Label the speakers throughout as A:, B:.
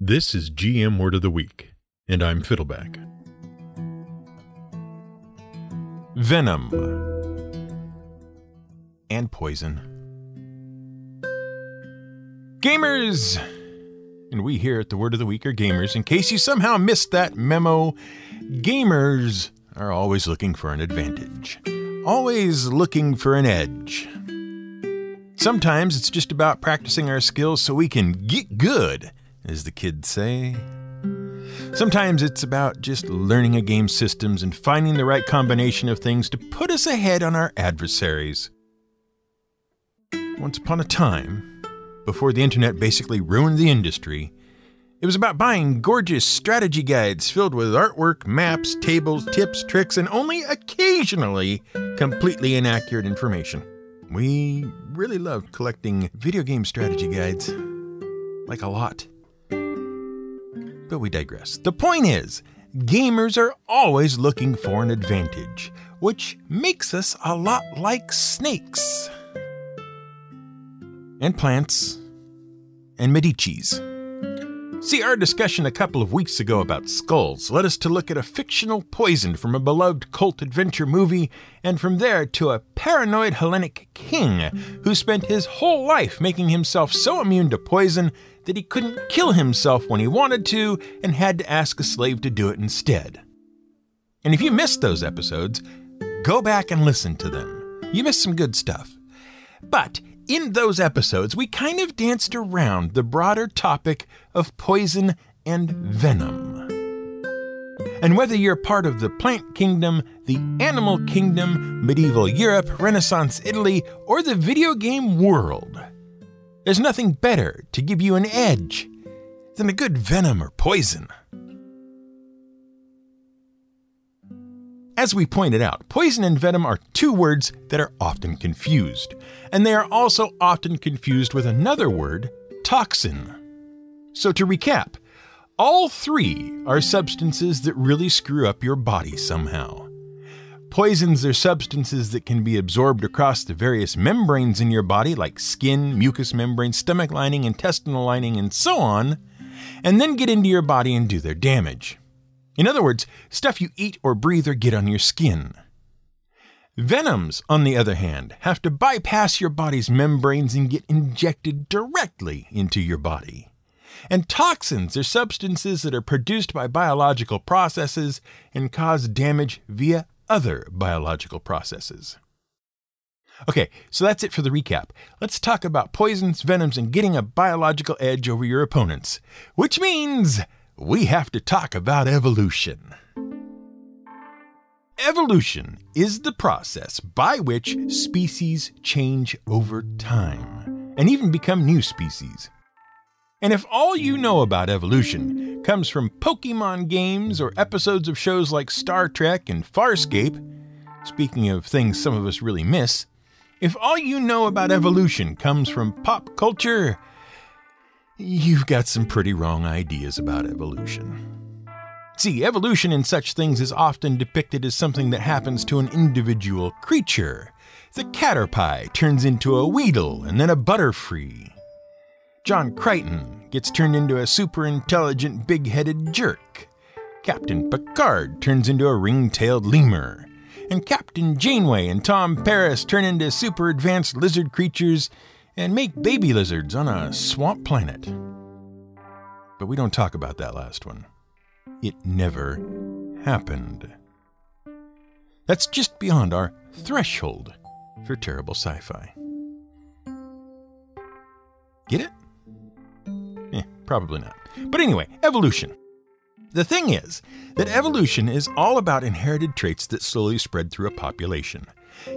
A: This is GM Word of the Week, and I'm Fiddleback.
B: Venom and poison. Gamers! And we here at the Word of the Week are gamers. In case you somehow missed that memo, gamers are always looking for an advantage, always looking for an edge. Sometimes it's just about practicing our skills so we can get good, as the kids say. Sometimes it's about just learning a game's systems and finding the right combination of things to put us ahead on our adversaries. Once upon a time, before the internet basically ruined the industry, it was about buying gorgeous strategy guides filled with artwork, maps, tables, tips, tricks, and only occasionally completely inaccurate information. We really loved collecting video game strategy guides. Like a lot. But we digress. The point is, gamers are always looking for an advantage, which makes us a lot like snakes. And plants. And Medici's. See, our discussion a couple of weeks ago about skulls led us to look at a fictional poison from a beloved cult adventure movie, and from there to a paranoid Hellenic king who spent his whole life making himself so immune to poison that he couldn't kill himself when he wanted to and had to ask a slave to do it instead. And if you missed those episodes, go back and listen to them. You missed some good stuff. But in those episodes, we kind of danced around the broader topic of poison and venom. And whether you're part of the plant kingdom, the animal kingdom, medieval Europe, Renaissance Italy, or the video game world, there's nothing better to give you an edge than a good venom or poison. As we pointed out, poison and venom are two words that are often confused, and they are also often confused with another word, toxin. So to recap, all three are substances that really screw up your body somehow. Poisons are substances that can be absorbed across the various membranes in your body, like skin, mucous membrane, stomach lining, intestinal lining, and so on, and then get into your body and do their damage. In other words, stuff you eat or breathe or get on your skin. Venoms, on the other hand, have to bypass your body's membranes and get injected directly into your body. And toxins are substances that are produced by biological processes and cause damage via other biological processes. Okay, so that's it for the recap. Let's talk about poisons, venoms, and getting a biological edge over your opponents, which means we have to talk about evolution. Evolution is the process by which species change over time and even become new species. And if all you know about evolution comes from Pokemon games or episodes of shows like Star Trek and Farscape, speaking of things some of us really miss, if all you know about evolution comes from pop culture, you've got some pretty wrong ideas about evolution. See, evolution in such things is often depicted as something that happens to an individual creature. The caterpie turns into a weedle and then a butterfree. John Crichton gets turned into a super intelligent, big headed jerk. Captain Picard turns into a ring tailed lemur. And Captain Janeway and Tom Paris turn into super advanced lizard creatures and make baby lizards on a swamp planet. But we don't talk about that last one. It never happened. That's just beyond our threshold for terrible sci fi. Get it? Probably not. But anyway, evolution. The thing is that evolution is all about inherited traits that slowly spread through a population.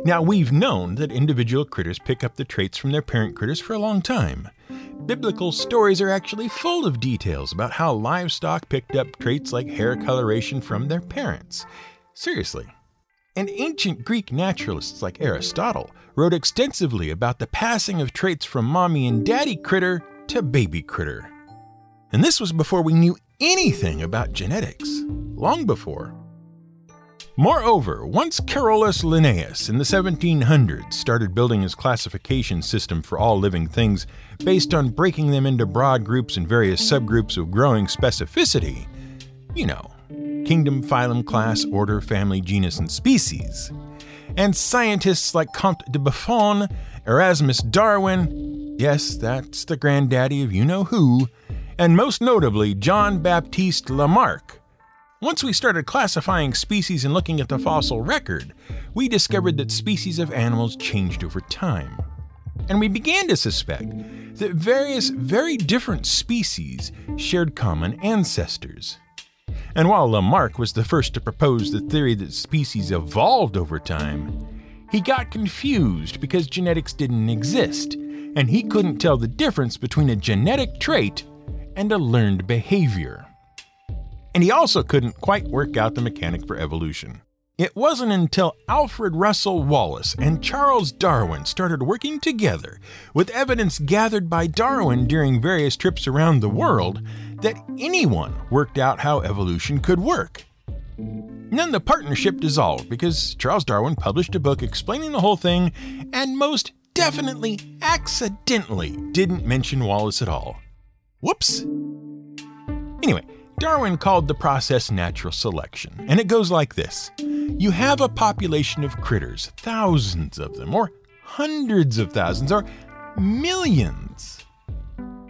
B: Now, we've known that individual critters pick up the traits from their parent critters for a long time. Biblical stories are actually full of details about how livestock picked up traits like hair coloration from their parents. Seriously. And ancient Greek naturalists like Aristotle wrote extensively about the passing of traits from mommy and daddy critter to baby critter. And this was before we knew anything about genetics, long before. Moreover, once Carolus Linnaeus in the 1700s started building his classification system for all living things based on breaking them into broad groups and various subgroups of growing specificity, you know, kingdom, phylum, class, order, family, genus, and species, and scientists like Comte de Buffon, Erasmus Darwin, yes, that's the granddaddy of you know who, and most notably John Baptiste Lamarck once we started classifying species and looking at the fossil record, we discovered that species of animals changed over time. And we began to suspect that various very different species shared common ancestors. And while Lamarck was the first to propose the theory that species evolved over time, he got confused because genetics didn't exist, and he couldn't tell the difference between a genetic trait and a learned behavior and he also couldn't quite work out the mechanic for evolution. It wasn't until Alfred Russel Wallace and Charles Darwin started working together, with evidence gathered by Darwin during various trips around the world, that anyone worked out how evolution could work. And then the partnership dissolved because Charles Darwin published a book explaining the whole thing and most definitely accidentally didn't mention Wallace at all. Whoops! Anyway, Darwin called the process natural selection, and it goes like this You have a population of critters, thousands of them, or hundreds of thousands, or millions.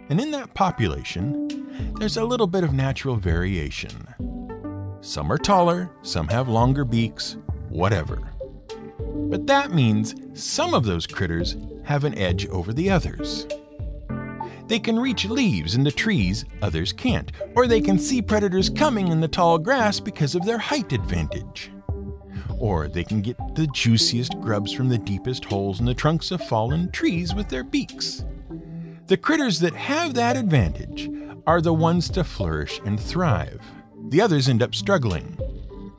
B: And in that population, there's a little bit of natural variation. Some are taller, some have longer beaks, whatever. But that means some of those critters have an edge over the others. They can reach leaves in the trees others can't, or they can see predators coming in the tall grass because of their height advantage. Or they can get the juiciest grubs from the deepest holes in the trunks of fallen trees with their beaks. The critters that have that advantage are the ones to flourish and thrive. The others end up struggling.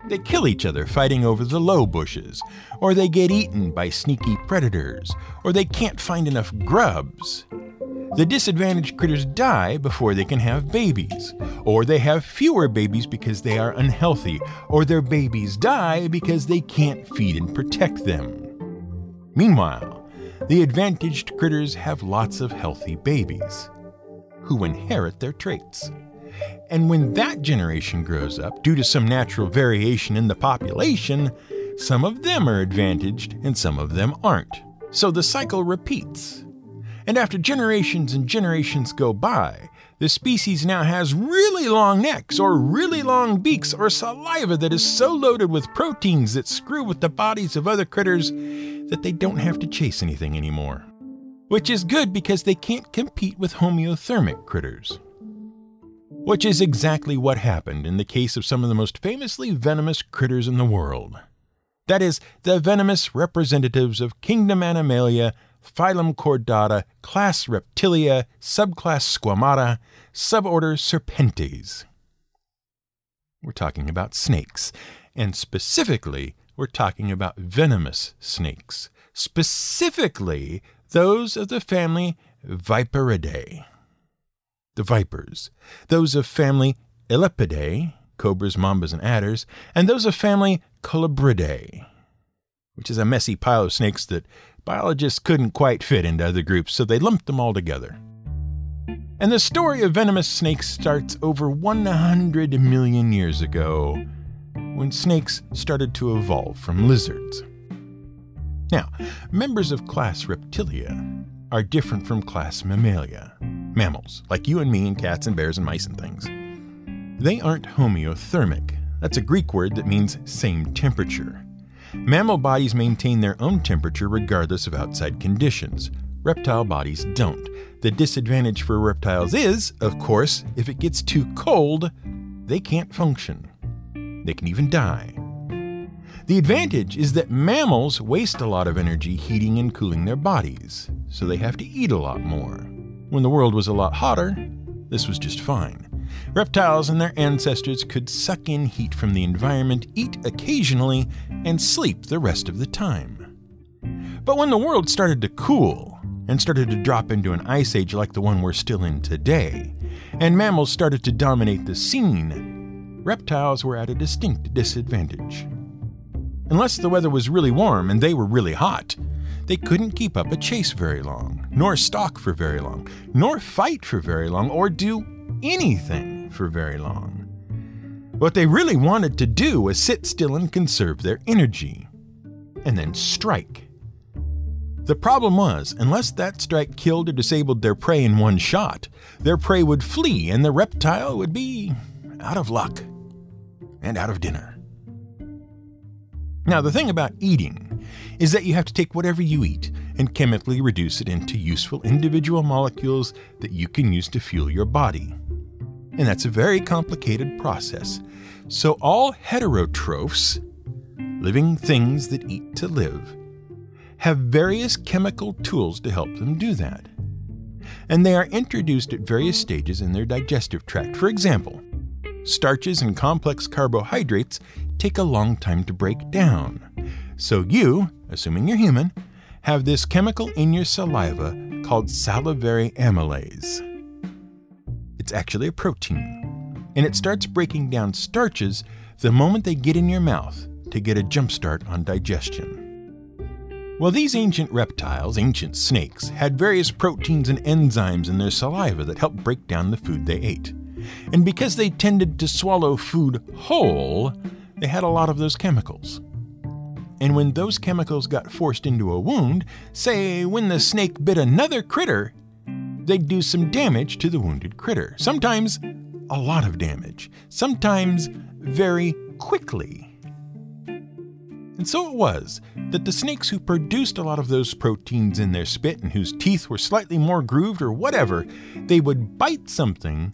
B: They kill each other fighting over the low bushes, or they get eaten by sneaky predators, or they can't find enough grubs. The disadvantaged critters die before they can have babies, or they have fewer babies because they are unhealthy, or their babies die because they can't feed and protect them. Meanwhile, the advantaged critters have lots of healthy babies who inherit their traits. And when that generation grows up, due to some natural variation in the population, some of them are advantaged and some of them aren't. So the cycle repeats. And after generations and generations go by, the species now has really long necks, or really long beaks, or saliva that is so loaded with proteins that screw with the bodies of other critters that they don't have to chase anything anymore. Which is good because they can't compete with homeothermic critters. Which is exactly what happened in the case of some of the most famously venomous critters in the world. That is, the venomous representatives of Kingdom Animalia phylum Chordata, class Reptilia, subclass Squamata, suborder Serpentes. We're talking about snakes, and specifically, we're talking about venomous snakes, specifically those of the family Viperidae. The vipers, those of family Elapidae, cobras, mambas, and adders, and those of family Colubridae, which is a messy pile of snakes that Biologists couldn't quite fit into other groups, so they lumped them all together. And the story of venomous snakes starts over 100 million years ago, when snakes started to evolve from lizards. Now, members of class Reptilia are different from class Mammalia, mammals, like you and me and cats and bears and mice and things. They aren't homeothermic. That's a Greek word that means same temperature. Mammal bodies maintain their own temperature regardless of outside conditions. Reptile bodies don't. The disadvantage for reptiles is, of course, if it gets too cold, they can't function. They can even die. The advantage is that mammals waste a lot of energy heating and cooling their bodies, so they have to eat a lot more. When the world was a lot hotter, this was just fine. Reptiles and their ancestors could suck in heat from the environment, eat occasionally, and sleep the rest of the time. But when the world started to cool and started to drop into an ice age like the one we're still in today, and mammals started to dominate the scene, reptiles were at a distinct disadvantage. Unless the weather was really warm and they were really hot, they couldn't keep up a chase very long, nor stalk for very long, nor fight for very long, or do anything for very long. What they really wanted to do was sit still and conserve their energy, and then strike. The problem was, unless that strike killed or disabled their prey in one shot, their prey would flee and the reptile would be out of luck and out of dinner. Now, the thing about eating is that you have to take whatever you eat and chemically reduce it into useful individual molecules that you can use to fuel your body. And that's a very complicated process. So, all heterotrophs, living things that eat to live, have various chemical tools to help them do that. And they are introduced at various stages in their digestive tract. For example, starches and complex carbohydrates take a long time to break down. So, you, assuming you're human, have this chemical in your saliva called salivary amylase. It's actually a protein, and it starts breaking down starches the moment they get in your mouth to get a jump start on digestion. Well, these ancient reptiles, ancient snakes, had various proteins and enzymes in their saliva that helped break down the food they ate. And because they tended to swallow food whole, they had a lot of those chemicals. And when those chemicals got forced into a wound, say when the snake bit another critter, they'd do some damage to the wounded critter. Sometimes a lot of damage, sometimes very quickly. And so it was that the snakes who produced a lot of those proteins in their spit and whose teeth were slightly more grooved or whatever, they would bite something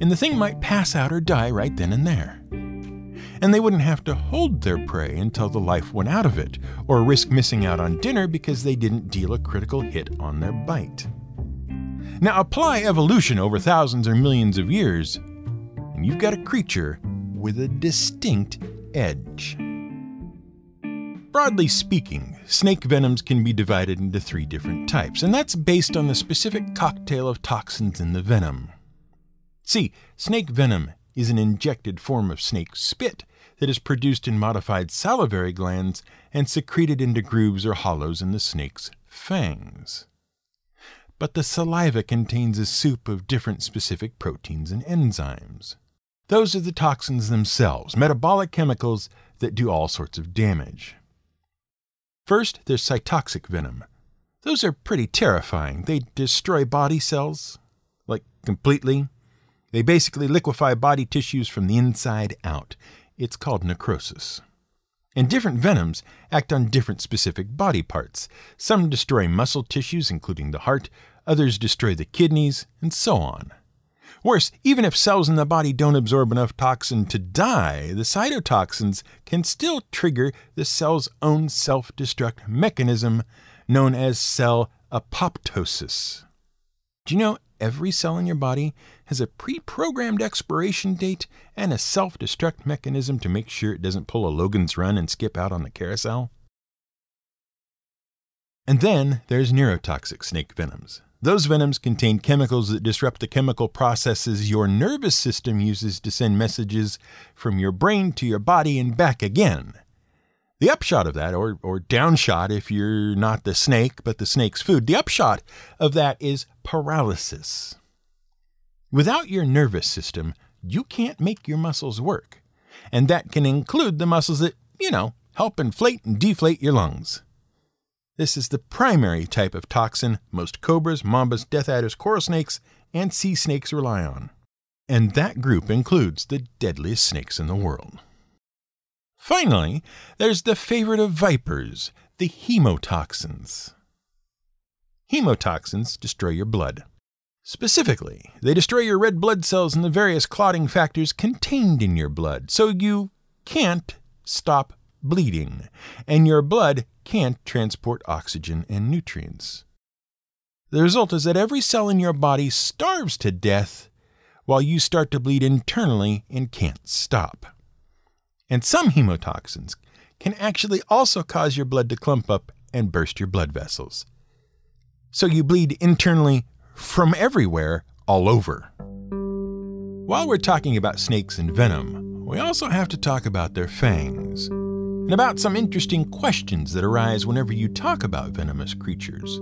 B: and the thing might pass out or die right then and there. And they wouldn't have to hold their prey until the life went out of it, or risk missing out on dinner because they didn't deal a critical hit on their bite. Now apply evolution over thousands or millions of years, and you've got a creature with a distinct edge. Broadly speaking, snake venoms can be divided into three different types, and that's based on the specific cocktail of toxins in the venom. See, snake venom is an injected form of snake spit that is produced in modified salivary glands and secreted into grooves or hollows in the snake's fangs. But the saliva contains a soup of different specific proteins and enzymes. Those are the toxins themselves, metabolic chemicals that do all sorts of damage. First, there's cytotoxic venom. Those are pretty terrifying. They destroy body cells, like completely, they basically liquefy body tissues from the inside out. It's called necrosis. And different venoms act on different specific body parts. Some destroy muscle tissues, including the heart, others destroy the kidneys, and so on. Worse, even if cells in the body don't absorb enough toxin to die, the cytotoxins can still trigger the cell's own self destruct mechanism known as cell apoptosis. Do you know every cell in your body has a pre programmed expiration date and a self destruct mechanism to make sure it doesn't pull a Logan's Run and skip out on the carousel. And then there's neurotoxic snake venoms. Those venoms contain chemicals that disrupt the chemical processes your nervous system uses to send messages from your brain to your body and back again. The upshot of that, or, or downshot if you're not the snake but the snake's food, the upshot of that is paralysis. Without your nervous system, you can't make your muscles work. And that can include the muscles that, you know, help inflate and deflate your lungs. This is the primary type of toxin most cobras, mambas, death adders, coral snakes, and sea snakes rely on. And that group includes the deadliest snakes in the world. Finally, there's the favorite of vipers, the hemotoxins. Hemotoxins destroy your blood. Specifically, they destroy your red blood cells and the various clotting factors contained in your blood, so you can't stop bleeding, and your blood can't transport oxygen and nutrients. The result is that every cell in your body starves to death while you start to bleed internally and can't stop. And some hemotoxins can actually also cause your blood to clump up and burst your blood vessels. So you bleed internally from everywhere, all over. While we're talking about snakes and venom, we also have to talk about their fangs. And about some interesting questions that arise whenever you talk about venomous creatures.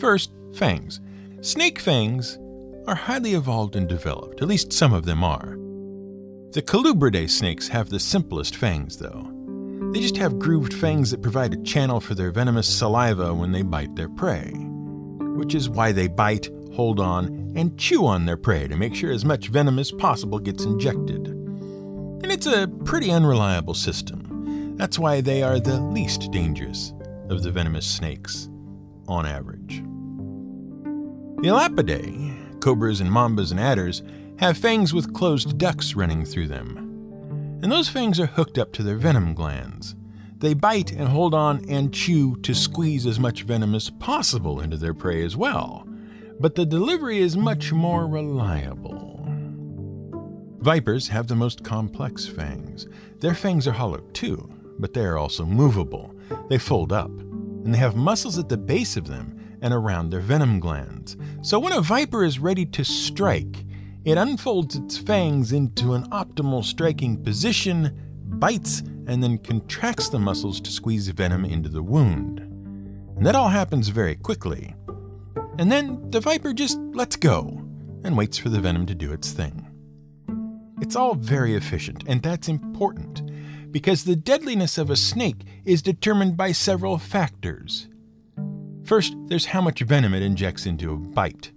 B: First, fangs. Snake fangs are highly evolved and developed, at least some of them are. The colubridae snakes have the simplest fangs, though. They just have grooved fangs that provide a channel for their venomous saliva when they bite their prey, which is why they bite, hold on, and chew on their prey to make sure as much venom as possible gets injected. It's a pretty unreliable system. That's why they are the least dangerous of the venomous snakes, on average. The Elapidae, cobras and mambas and adders, have fangs with closed ducts running through them. And those fangs are hooked up to their venom glands. They bite and hold on and chew to squeeze as much venom as possible into their prey as well. But the delivery is much more reliable. Vipers have the most complex fangs. Their fangs are hollow too, but they are also movable. They fold up, and they have muscles at the base of them and around their venom glands. So when a viper is ready to strike, it unfolds its fangs into an optimal striking position, bites, and then contracts the muscles to squeeze venom into the wound. And that all happens very quickly. And then the viper just lets go and waits for the venom to do its thing. It's all very efficient, and that's important because the deadliness of a snake is determined by several factors. First, there's how much venom it injects into a bite.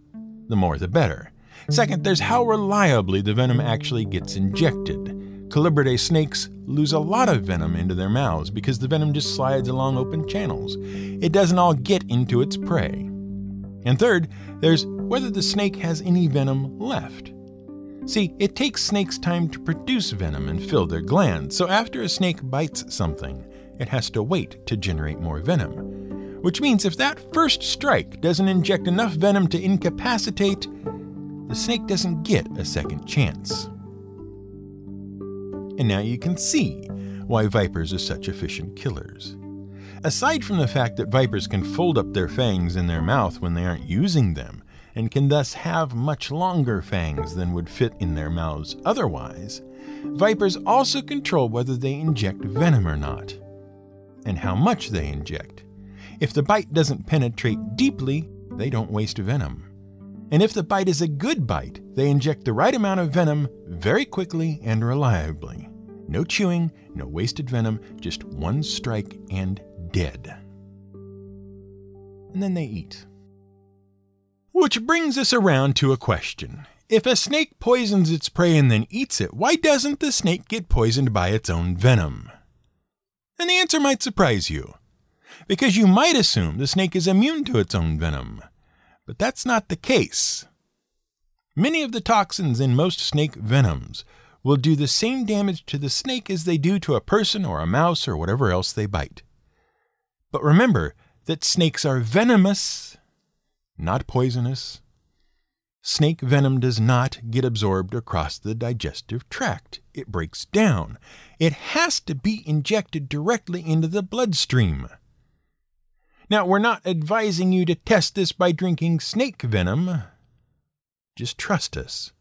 B: The more the better. Second, there's how reliably the venom actually gets injected. Colubridae snakes lose a lot of venom into their mouths because the venom just slides along open channels. It doesn't all get into its prey. And third, there's whether the snake has any venom left. See, it takes snakes time to produce venom and fill their glands, so after a snake bites something, it has to wait to generate more venom. Which means if that first strike doesn't inject enough venom to incapacitate, the snake doesn't get a second chance. And now you can see why vipers are such efficient killers. Aside from the fact that vipers can fold up their fangs in their mouth when they aren't using them, and can thus have much longer fangs than would fit in their mouths otherwise, vipers also control whether they inject venom or not, and how much they inject. If the bite doesn't penetrate deeply, they don't waste venom. And if the bite is a good bite, they inject the right amount of venom very quickly and reliably. No chewing, no wasted venom, just one strike and dead. And then they eat. Which brings us around to a question. If a snake poisons its prey and then eats it, why doesn't the snake get poisoned by its own venom? And the answer might surprise you. Because you might assume the snake is immune to its own venom but that's not the case. Many of the toxins in most snake venoms will do the same damage to the snake as they do to a person or a mouse or whatever else they bite. But remember that snakes are venomous, not poisonous. Snake venom does not get absorbed across the digestive tract. It breaks down. It has to be injected directly into the bloodstream. Now, we're not advising you to test this by drinking snake venom. Just trust us.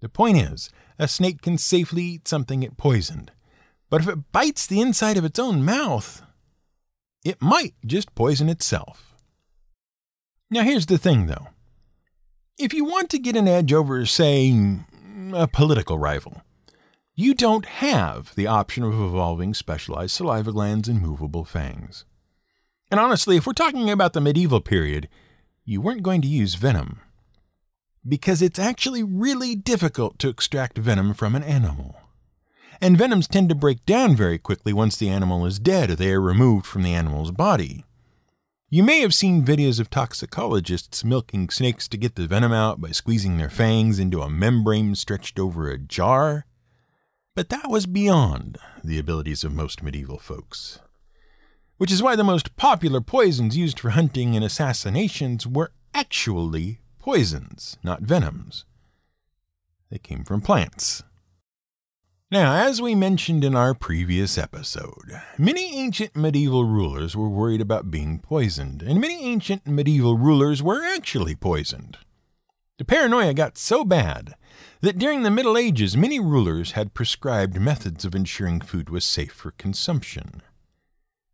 B: The point is, a snake can safely eat something it poisoned. But if it bites the inside of its own mouth, it might just poison itself. Now, here's the thing, though. If you want to get an edge over, say, a political rival, you don't have the option of evolving specialized saliva glands and movable fangs. And honestly, if we're talking about the medieval period, you weren't going to use venom. Because it's actually really difficult to extract venom from an animal. And venoms tend to break down very quickly once the animal is dead or they are removed from the animal's body. You may have seen videos of toxicologists milking snakes to get the venom out by squeezing their fangs into a membrane stretched over a jar. But that was beyond the abilities of most medieval folks which is why the most popular poisons used for hunting and assassinations were actually poisons, not venoms. They came from plants. Now, as we mentioned in our previous episode, many ancient medieval rulers were worried about being poisoned, and many ancient medieval rulers were actually poisoned. The paranoia got so bad that during the Middle Ages many rulers had prescribed methods of ensuring food was safe for consumption.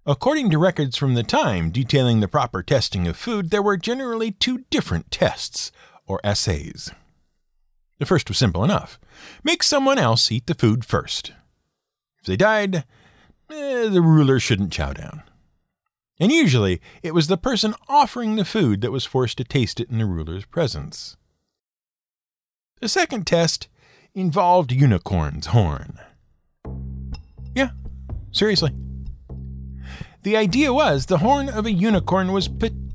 B: According to records from the time detailing the proper testing of food, there were generally two different tests, or assays. The first was simple enough make someone else eat the food first. If they died, eh, the ruler shouldn't chow down. And usually it was the person offering the food that was forced to taste it in the ruler's presence. The second test involved unicorn's horn. Yeah, seriously. The idea was the horn of a unicorn was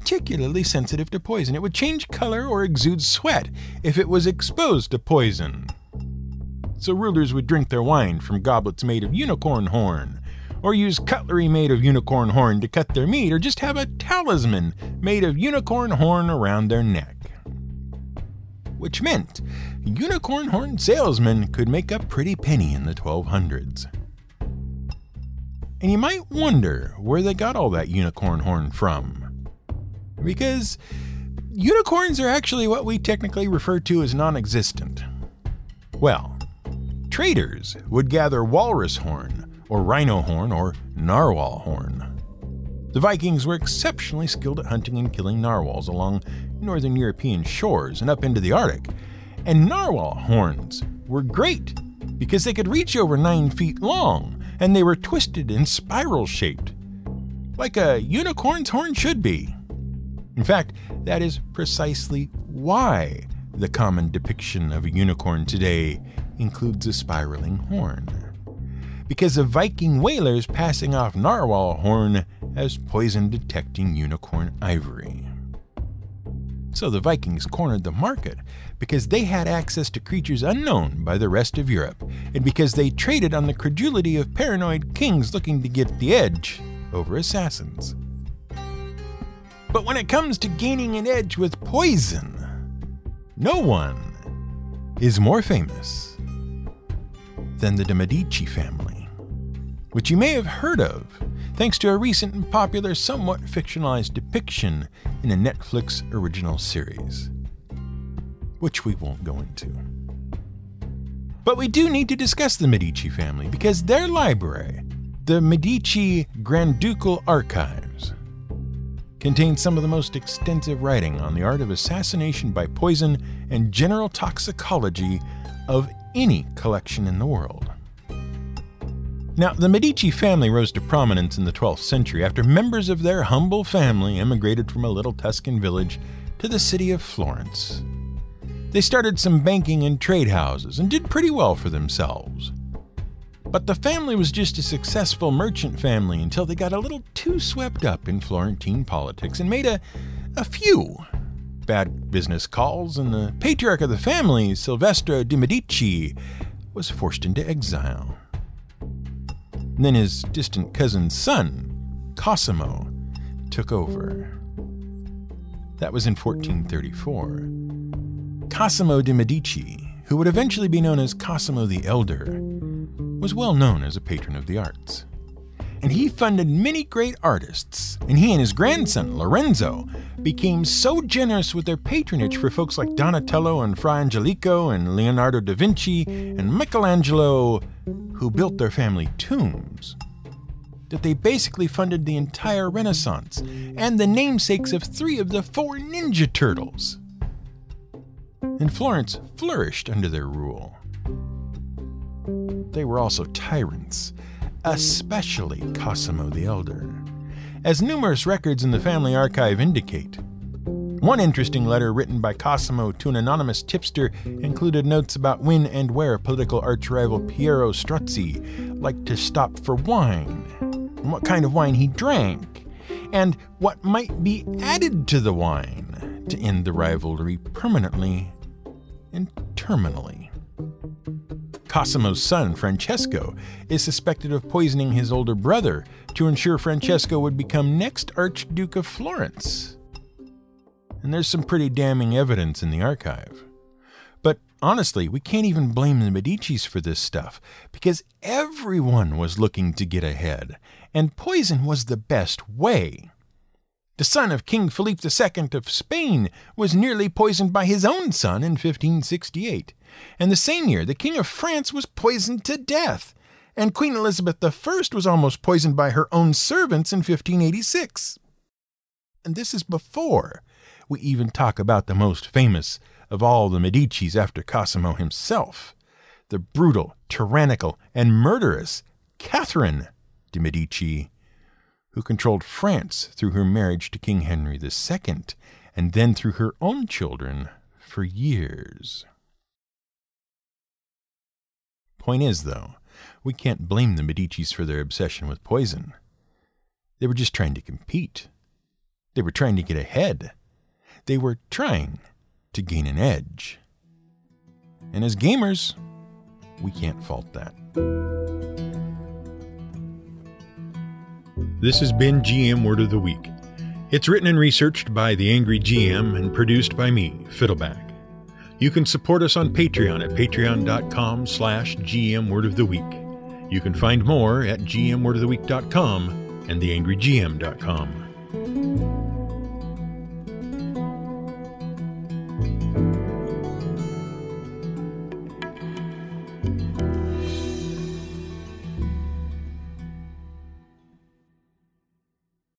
B: particularly sensitive to poison. It would change color or exude sweat if it was exposed to poison. So rulers would drink their wine from goblets made of unicorn horn, or use cutlery made of unicorn horn to cut their meat, or just have a talisman made of unicorn horn around their neck. Which meant unicorn horn salesmen could make a pretty penny in the 1200s. And you might wonder where they got all that unicorn horn from. Because unicorns are actually what we technically refer to as non existent. Well, traders would gather walrus horn, or rhino horn, or narwhal horn. The Vikings were exceptionally skilled at hunting and killing narwhals along northern European shores and up into the Arctic, and narwhal horns were great because they could reach over nine feet long and they were twisted and spiral shaped, like a unicorn's horn should be. In fact, that is precisely why the common depiction of a unicorn today includes a spiraling horn. Because of Viking whalers passing off narwhal horn as poison detecting unicorn ivory. So the Vikings cornered the market because they had access to creatures unknown by the rest of Europe, and because they traded on the credulity of paranoid kings looking to get the edge over assassins. But when it comes to gaining an edge with poison, no one is more famous than the de Medici family, which you may have heard of thanks to a recent and popular, somewhat fictionalized depiction in a Netflix original series which we won't go into. But we do need to discuss the Medici family because their library, the Medici Granducal Archives, contains some of the most extensive writing on the art of assassination by poison and general toxicology of any collection in the world. Now, the Medici family rose to prominence in the 12th century after members of their humble family emigrated from a little Tuscan village to the city of Florence. They started some banking and trade houses and did pretty well for themselves. But the family was just a successful merchant family until they got a little too swept up in Florentine politics and made a, a few bad business calls, and the patriarch of the family, Silvestro de' Medici, was forced into exile. And then his distant cousin's son, Cosimo, took over. That was in 1434. Cosimo de' Medici, who would eventually be known as Cosimo the Elder, was well known as a patron of the arts. And he funded many great artists, and he and his grandson, Lorenzo, became so generous with their patronage for folks like Donatello and Fra Angelico and Leonardo da Vinci and Michelangelo, who built their family tombs, that they basically funded the entire Renaissance and the namesakes of three of the four Ninja Turtles and Florence flourished under their rule. They were also tyrants, especially Cosimo the Elder, as numerous records in the family archive indicate. One interesting letter written by Cosimo to an anonymous tipster included notes about when and where political arch rival Piero Strozzi liked to stop for wine, and what kind of wine he drank, and what might be added to the wine to end the rivalry permanently and terminally. Cosimo's son, Francesco, is suspected of poisoning his older brother to ensure Francesco would become next Archduke of Florence. And there's some pretty damning evidence in the archive. But honestly, we can't even blame the Medicis for this stuff, because everyone was looking to get ahead, and poison was the best way. The son of King Philippe II of Spain was nearly poisoned by his own son in 1568. And the same year, the King of France was poisoned to death. And Queen Elizabeth I was almost poisoned by her own servants in 1586. And this is before we even talk about the most famous of all the Medicis after Cosimo himself, the brutal, tyrannical, and murderous Catherine de' Medici who controlled France through her marriage to King Henry II, and then through her own children for years. Point is, though, we can't blame the Medicis for their obsession with poison. They were just trying to compete. They were trying to get ahead. They were trying to gain an edge. And as gamers, we can't fault that.
A: This has been GM Word of the Week. It's written and researched by The Angry GM and produced by me, Fiddleback. You can support us on Patreon at patreon.com slash gmwordoftheweek. You can find more at gmwordoftheweek.com and theangrygm.com.